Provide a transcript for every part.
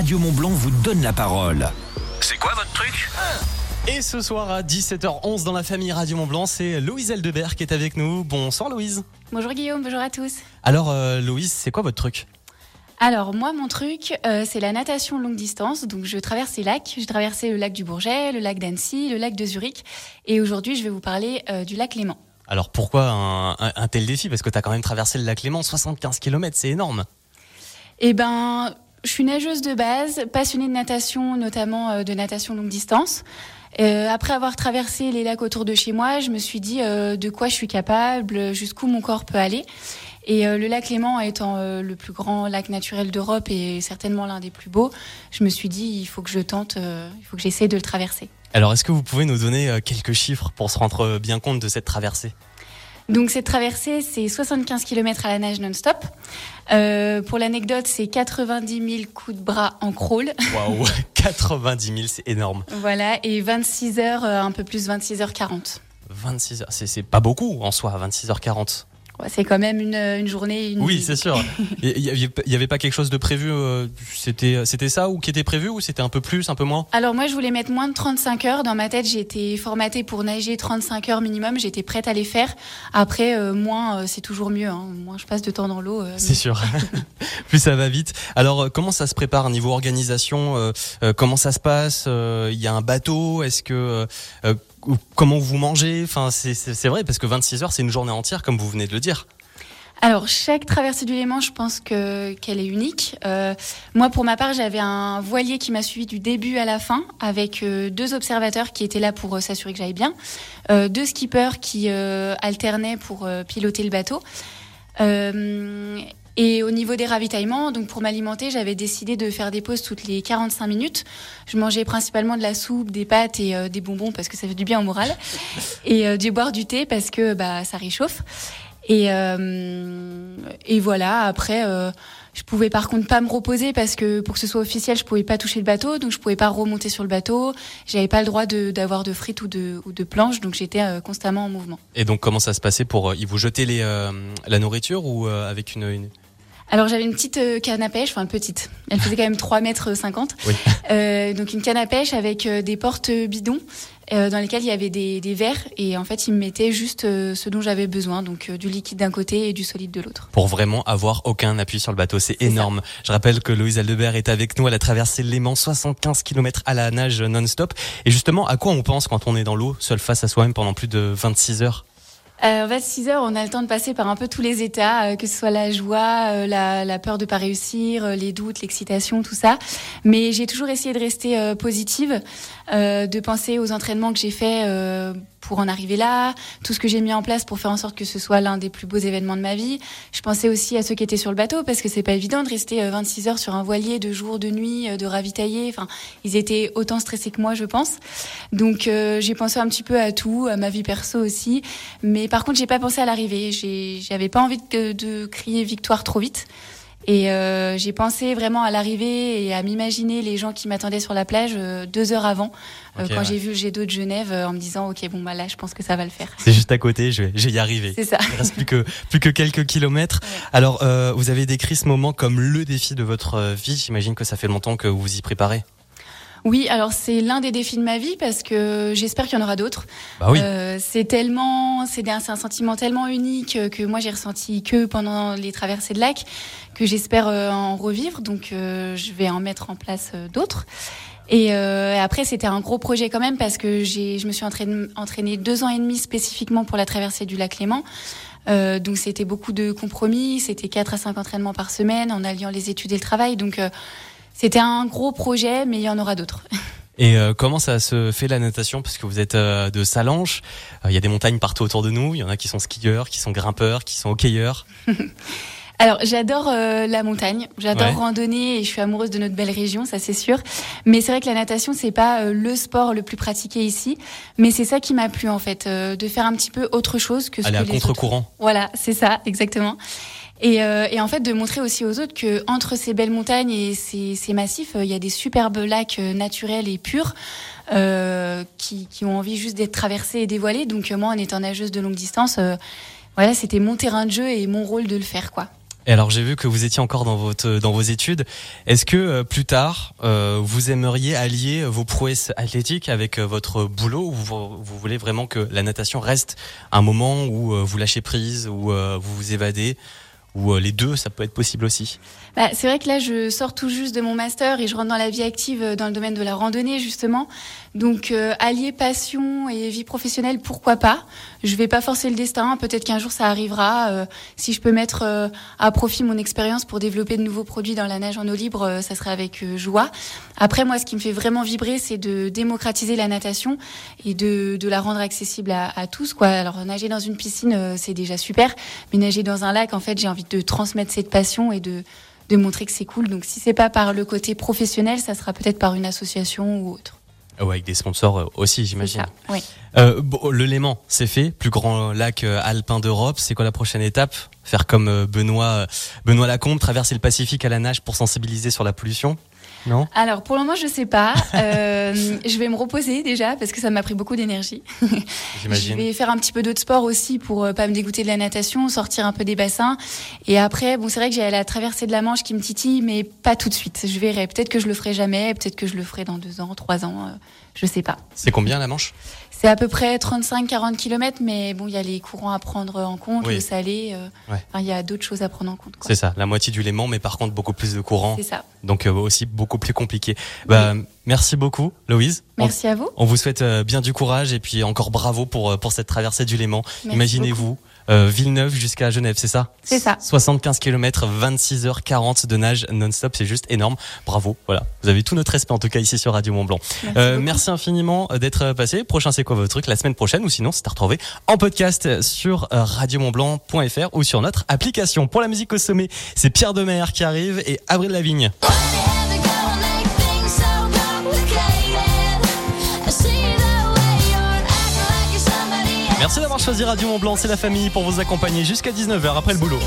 Radio Montblanc vous donne la parole. C'est quoi votre truc? Et ce soir à 17h11 dans la famille Radio Montblanc, c'est Louise Eldebert qui est avec nous. Bonsoir Louise. Bonjour Guillaume, bonjour à tous. Alors euh, Louise, c'est quoi votre truc? Alors moi mon truc euh, c'est la natation longue distance. Donc je traverse les lacs. J'ai traversé le lac du Bourget, le lac d'Annecy, le lac de Zurich et aujourd'hui je vais vous parler euh, du lac Léman. Alors pourquoi un, un- un tel défi? Parce que tu as quand même traversé le lac Léman, 75 km, c'est énorme. Eh ben je suis nageuse de base, passionnée de natation, notamment euh, de natation longue distance. Euh, après avoir traversé les lacs autour de chez moi, je me suis dit euh, de quoi je suis capable, jusqu'où mon corps peut aller. Et le lac Léman étant le plus grand lac naturel d'Europe et certainement l'un des plus beaux, je me suis dit il faut que je tente, il faut que j'essaie de le traverser. Alors est-ce que vous pouvez nous donner quelques chiffres pour se rendre bien compte de cette traversée? Donc cette traversée, c'est 75 km à la nage non-stop. Euh, pour l'anecdote, c'est 90 000 coups de bras en crawl. Waouh 90 000, c'est énorme. Voilà, et 26 heures, euh, un peu plus 26 heures 40. 26 heures, c'est c'est pas beaucoup en soi, 26h40. C'est quand même une, une journée. Une Oui, c'est sûr. Il y, avait- pas quelque chose de prévu euh, C'était c'était ça ou qui était prévu ou c'était un peu plus, un peu moins? Alors moi, je voulais mettre moins de 35 heures. Dans ma tête, j'étais formatée pour nager 35 heures minimum. J'étais prête à les faire. Après, euh, moins, euh, c'est toujours mieux. Hein. Moins je passe de temps dans l'eau. C'est sûr. Plus ça va vite. Alors, comment ça se prépare niveau organisation Comment ça se passe Il y a un bateau Est-ce que comment vous mangez Enfin, c'est vrai parce que 26 heures, c'est une journée entière, comme vous venez de le dire. Alors chaque traversée du Léman, je pense que qu'elle est unique. Euh, moi, pour ma part, j'avais un voilier qui m'a suivi du début à la fin, avec euh, deux observateurs qui étaient là pour euh, s'assurer que j'aille bien, deux skippers qui alternaient pour piloter le bateau. Et au niveau des ravitaillements, donc pour m'alimenter, j'avais décidé de faire des pauses toutes les 45 minutes. Je mangeais principalement de la soupe, des pâtes et euh, des bonbons parce que ça fait du bien au moral, et euh, du boire du thé parce que bah ça réchauffe. Et, euh, et voilà, après, euh, je pouvais par contre pas me reposer parce que pour que ce soit officiel, je pouvais pas toucher le bateau, donc je pouvais pas remonter sur le bateau. J'avais pas le droit d'avoir de, frites ou de, ou de planches, donc j'étais euh, constamment en mouvement. Et donc, comment ça se passait pour euh, Ils vous jetaient les, euh, la nourriture ou euh, avec une, une- Alors j'avais une petite canne à pêche, enfin petite, elle faisait quand même 3 mètres 50. Oui. Euh, donc une canne à pêche avec des portes bidons dans lesquelles il y avait des, des verres et en fait ils me mettaient juste euh, ce dont j'avais besoin, donc euh, du liquide d'un côté et du solide de l'autre. pour vraiment avoir aucun appui sur le bateau. C'est énorme. Je rappelle que Louise Aldebert est avec nous. Elle a traversé Léman 75 km à la nage non-stop. Et justement, à quoi on pense quand on est dans l'eau, seul face à soi-même pendant plus de 26 heures? Euh, 26 heures, on a le temps de passer par un peu tous les états, euh, que ce soit la joie, euh, la, la peur de pas réussir, euh, les doutes, l'excitation, tout ça. Mais j'ai toujours essayé de rester positive, de penser aux entraînements que j'ai faits pour en arriver là, tout ce que j'ai mis en place pour faire en sorte que ce soit l'un des plus beaux événements de ma vie. Je pensais aussi à ceux qui étaient sur le bateau parce que c'est pas évident de rester euh, 26 heures sur un voilier de jour, de nuit, euh, de ravitailler. Enfin, ils étaient autant stressés que moi, je pense. Donc euh, j'ai pensé un petit peu à tout, à ma vie perso aussi. Mais par contre, j'ai pas pensé à l'arrivée. J'avais pas envie de, de crier victoire trop vite. Et euh, j'ai pensé vraiment à l'arrivée et à m'imaginer les gens qui m'attendaient sur la plage euh, deux heures avant, euh, quand ouais. j'ai vu le jet d'eau de Genève, euh, en me disant ok bon bah là je pense que ça va le faire. C'est juste à côté, je vais, je vais y arriver. C'est ça. Il reste plus que, plus que quelques kilomètres. Alors, euh, vous avez décrit ce moment comme le défi de votre euh, vie. J'imagine que ça fait longtemps que vous vous y préparez. Oui, alors c'est l'un des défis de ma vie parce que j'espère qu'il y en aura d'autres. Bah oui. Euh, c'est tellement, c'est un, sentiment tellement unique que moi j'ai ressenti que pendant les traversées de lac, que j'espère euh, en revivre. Donc euh, je vais en mettre en place euh, d'autres. Et euh, après c'était un gros projet quand même parce que j'ai, je me suis entraînée, entraînée deux ans et demi spécifiquement pour la traversée du lac Léman. Euh, donc c'était beaucoup de compromis, c'était quatre à cinq entraînements par semaine en alliant les études et le travail. Donc euh, c'était un gros projet, mais il y en aura d'autres. Et euh, comment ça se fait la natation? Parce que vous êtes euh, de Salange, Euh, il y a des montagnes partout autour de nous. Il y en a qui sont skieurs, qui sont grimpeurs, qui sont hockeyeurs. Alors, j'adore euh, la montagne, j'adore Ouais. randonner et je suis amoureuse de notre belle région, ça c'est sûr. Mais c'est vrai que la natation, c'est pas euh, le sport le plus pratiqué ici, mais c'est ça qui m'a plu en fait, euh, de faire un petit peu autre chose que ce Aller que à autres contre-courant. voilà, c'est ça, exactement. Et, euh, et en fait, de montrer aussi aux autres que entre ces belles montagnes et ces, ces massifs, euh, il y a des superbes lacs euh, naturels et purs euh, qui, qui ont envie juste d'être traversés et dévoilés. Donc moi, en étant nageuse de longue distance, voilà, c'était mon terrain de jeu et mon rôle de le faire, quoi. Et alors j'ai vu que vous étiez encore dans votre dans vos études. Est-ce que plus tard vous aimeriez allier vos prouesses athlétiques avec votre boulot ou vous, vous, voulez vraiment que la natation reste un moment où vous lâchez prise, où vous vous évadez ou les deux, ça peut être possible aussi bah, C'est vrai que là, je sors tout juste de mon master et je rentre dans la vie active dans le domaine de la randonnée, justement. Donc, euh, allier passion et vie professionnelle, pourquoi pas? Je vais pas forcer le destin. Peut-être qu'un jour, ça arrivera. Euh, si je peux mettre euh, à profit mon expérience pour développer de nouveaux produits dans la nage en eau libre, ça serait avec joie. Après, moi, ce qui me fait vraiment vibrer, c'est de démocratiser la natation et de, la rendre accessible à, tous. Alors, nager dans une piscine, c'est déjà super, mais nager dans un lac, en fait, j'ai envie de transmettre cette passion et de, de montrer que c'est cool. Donc si c'est pas par le côté professionnel, ça sera peut-être par une association ou autre. Ah avec des sponsors euh, aussi, j'imagine. Oui. Euh, le Léman, c'est fait, plus grand lac euh, alpin d'Europe. C'est quoi la prochaine étape? Faire comme Benoît, Benoît Lacombe, traverser le Pacifique à la nage pour sensibiliser sur la pollution? Non Alors pour le moment, je sais pas. Euh, je vais me reposer déjà parce que ça m'a pris beaucoup d'énergie. J'imagine. Je vais faire un petit peu d'autres sports aussi pour euh, pas me dégoûter de la natation, sortir un peu des bassins. Et après, bon, c'est vrai que j'ai la traversée de la Manche qui me titille, mais pas tout de suite. Je verrai. Peut-être que je le ferai jamais. Peut-être que je le ferai dans deux ans, trois ans. Euh, je sais pas. C'est combien la Manche? C'est à peu près 35-40 km, mais bon, il y a les courants à prendre en compte, le salé. Euh, il y a d'autres choses à prendre en compte. C'est ça, la moitié du Léman, mais par contre beaucoup plus de courants. C'est ça. Donc euh, aussi beaucoup plus compliqué. Bah, Merci beaucoup, Louise. Merci à vous. On vous souhaite euh, bien du courage et puis encore bravo pour pour cette traversée du Léman. Imaginez-vous euh, Villeneuve jusqu'à Genève, c'est ça? C'est ça. 75 km, 26h40 de nage non-stop, c'est juste énorme. Bravo, voilà. Vous avez tout notre respect en tout cas ici sur Radio Mont Blanc. Merci, euh, merci infiniment euh, d'être passé. Prochain c'est quoi votre truc? La semaine prochaine ou sinon c'est à retrouver en podcast sur radiomontblanc.fr ou sur notre application. Pour la musique au sommet, c'est Pierre Demer qui arrive et Avril Lavigne. Merci d'avoir choisi Radio Mont Blanc, c'est la famille pour vous accompagner jusqu'à 19h après le boulot.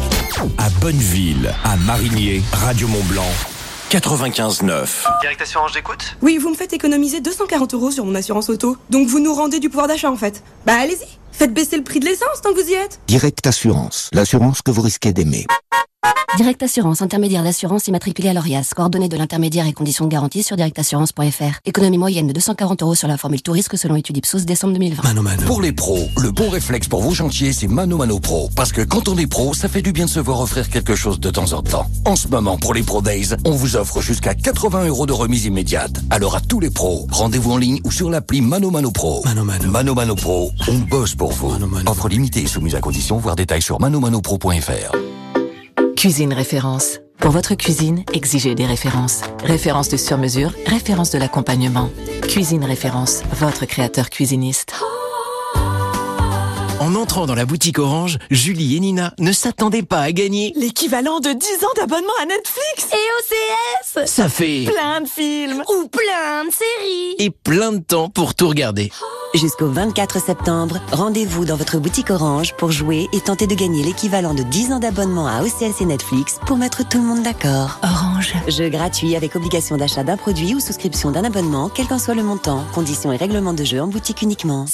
À Bonneville, à Marigné, Radio Mont Blanc. 95.9. Direct Assurance, j'écoute Oui, vous me faites économiser 240 euros sur mon assurance auto. Donc vous nous rendez du pouvoir d'achat en fait. Bah allez-y, faites baisser le prix de l'essence tant que vous y êtes. Direct Assurance, l'assurance que vous risquez d'aimer. Direct Assurance, intermédiaire d'assurance immatriculé à l'ORIAS. Coordonnées de l'intermédiaire et conditions de garantie sur directassurance.fr. Économie moyenne de 240 euros sur la formule tout risque selon étude Ipsos décembre 2020. Mano Mano. Pour les pros, le bon réflexe pour vos chantiers, c'est Mano Mano Pro. Parce que quand on est pro, ça fait du bien de se voir offrir quelque chose de temps en temps. En ce moment, pour les Pro Days, on vous offre jusqu'à 80 euros de remise immédiate. Alors à tous les pros, rendez-vous en ligne ou sur l'appli Mano Mano Pro. Mano Mano. Mano Mano Pro, on bosse pour vous. Mano Mano. Offre limitée et soumise à condition, voir détails sur manomanopro.fr. Cuisine référence. Pour votre cuisine, exigez des références. Références de sur-mesure, références de l'accompagnement. Cuisine référence, votre créateur cuisiniste. En entrant dans la boutique Orange, Julie et Nina ne s'attendaient pas à gagner. L'équivalent de 10 ans d'abonnement à Netflix Et OCS Ça fait Plein de films Ou plein de séries et plein de temps pour tout regarder. Jusqu'au 24 septembre, rendez-vous dans votre boutique Orange pour jouer et tenter de gagner l'équivalent de 10 ans d'abonnement à OCS et Netflix pour mettre tout le monde d'accord. Orange. Jeu gratuit avec obligation d'achat d'un produit ou souscription d'un abonnement, quel qu'en soit le montant. Conditions et règlements de jeu en boutique uniquement.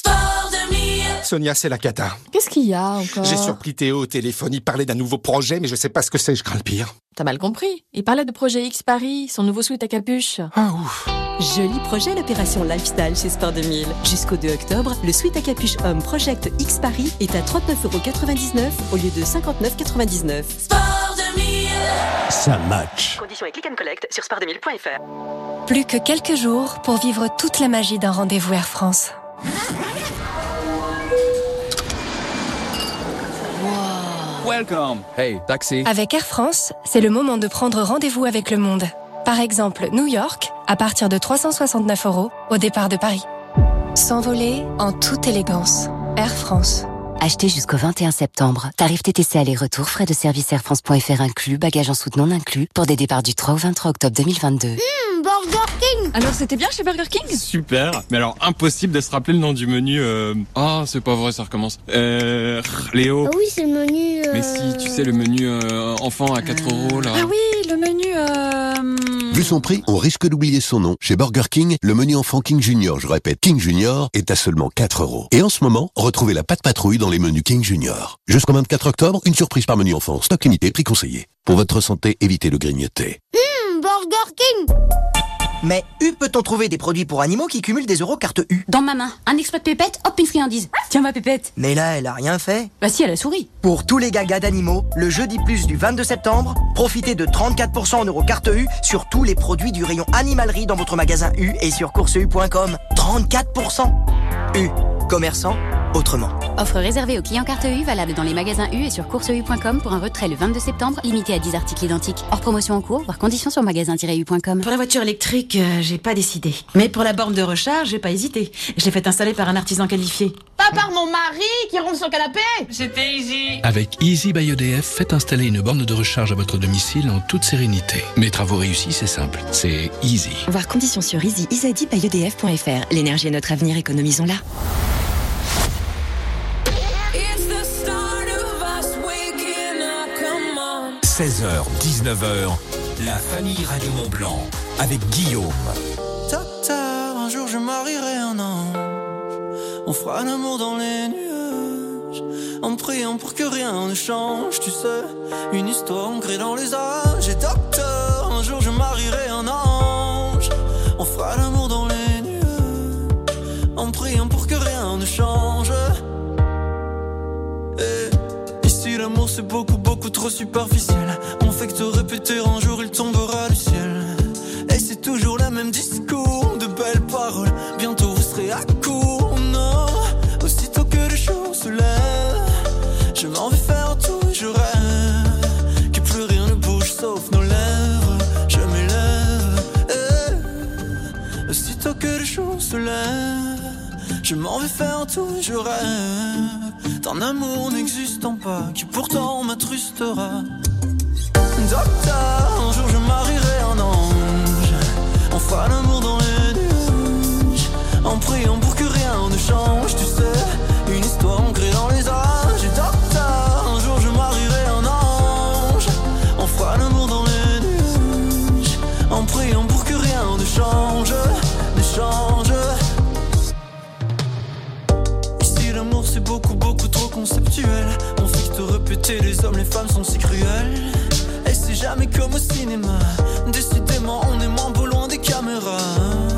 Sonia, c'est la cata. Qu'est-ce qu'il y a encore J'ai surpris Théo au téléphone. Il parlait d'un nouveau projet, mais je sais pas ce que c'est. Je crains le pire. T'as mal compris. Il parlait de projet X Paris, son nouveau suite à capuche. Ah ouf. Joli projet l'opération Lifestyle chez Sport 2000. Jusqu'au 2 octobre, le suite à capuche homme Project X Paris est à 39,99€ au lieu de 59,99€. Sport 2000 Ça match. Conditions et click and collect sur sport2000.fr. Plus que quelques jours pour vivre toute la magie d'un rendez-vous Air France. Welcome. Hey, taxi. Avec Air France, c'est le moment de prendre rendez-vous avec le monde. Par exemple, New York, à partir de 369 euros au départ de Paris. S'envoler en toute élégance. Air France. Achetez jusqu'au 21 septembre. Tarif TTC aller-retour, frais de service airfrance.fr inclus, bagages en soute non inclus, pour des départs du 3 au 23 octobre 2022. Mmh, Burger King Alors c'était bien chez Burger King? Super. Mais alors, impossible de se rappeler le nom du menu. euh, Ah, c'est pas vrai, ça recommence. Euh... Léo. Ah oui, c'est le menu... euh, Mais si, tu sais, le menu euh, enfant à 4 euros, là. Ah oui, le menu... Euh... Vu son prix, on risque d'oublier son nom. Chez Burger King, le menu enfant King Junior, je répète, King Junior, est à seulement 4 euros. Et en ce moment, retrouvez la pâte patrouille dans les menus King Junior. Jusqu'au 24 octobre, une surprise par menu enfant. Stock limité, prix conseillé. Pour votre santé, évitez le grignoter. Hum, Burger King Mais U peut-on trouver des produits pour animaux qui cumulent des euros carte U Dans ma main, un exploit de pépette, hop, une friandise. Tiens ma pépette. Mais là, elle a rien fait. Bah si, elle a souri. Pour tous les gagas d'animaux, le jeudi plus du 22 septembre, profitez de 34% en euros carte U sur tous les produits du rayon animalerie dans votre magasin U et sur courseu.com. 34% U, commerçant autrement. Offre réservée aux clients carte U, valable dans les magasins U et sur courseu.com pour un retrait le 22 septembre, limité à 10 articles identiques. Hors promotion en cours, voire conditions sur magasin-u.com. Pour la voiture électrique, euh, j'ai pas décidé. Mais pour la borne de recharge, j'ai pas hésité. Je l'ai fait installer par un artisan qualifié. Pas par mon mari qui ronge son canapé C'était Easy Avec Easy by EDF, faites installer une borne de recharge à votre domicile en toute sérénité. Mes travaux réussis, c'est simple. C'est Easy. Voir conditions sur easy L'énergie est notre avenir, économisons-la. 16h, 19h, la famille Radio Mont Blanc avec Guillaume. Docteur, un jour je marierai un ange. On fera l'amour dans les nuages. En priant pour que rien ne change, tu sais. Une histoire ancrée dans les âges. Et docteur, un jour je marierai un ange. On fera l'amour dans les nuages. En priant pour que rien ne change. Beaucoup beaucoup trop superficiel. On fait que te répéter un jour il tombera du ciel. Et c'est toujours le même discours, de belles paroles. Bientôt vous serez à court, non. Aussitôt que le jour se lève, je m'en vais faire tout je rêve. Que rien ne bouge sauf nos lèvres. Je m'élève. eh. Aussitôt que le jour se lève, je m'en vais faire tout je rêve. D'un amour n'existant pas, qui pourtant m'attrustera. l'amour, c'est beaucoup, beaucoup trop conceptuel. On fait te répéter, les hommes, les femmes sont si cruels. Et c'est jamais comme au cinéma. Décidément, on est moins beau loin des caméras.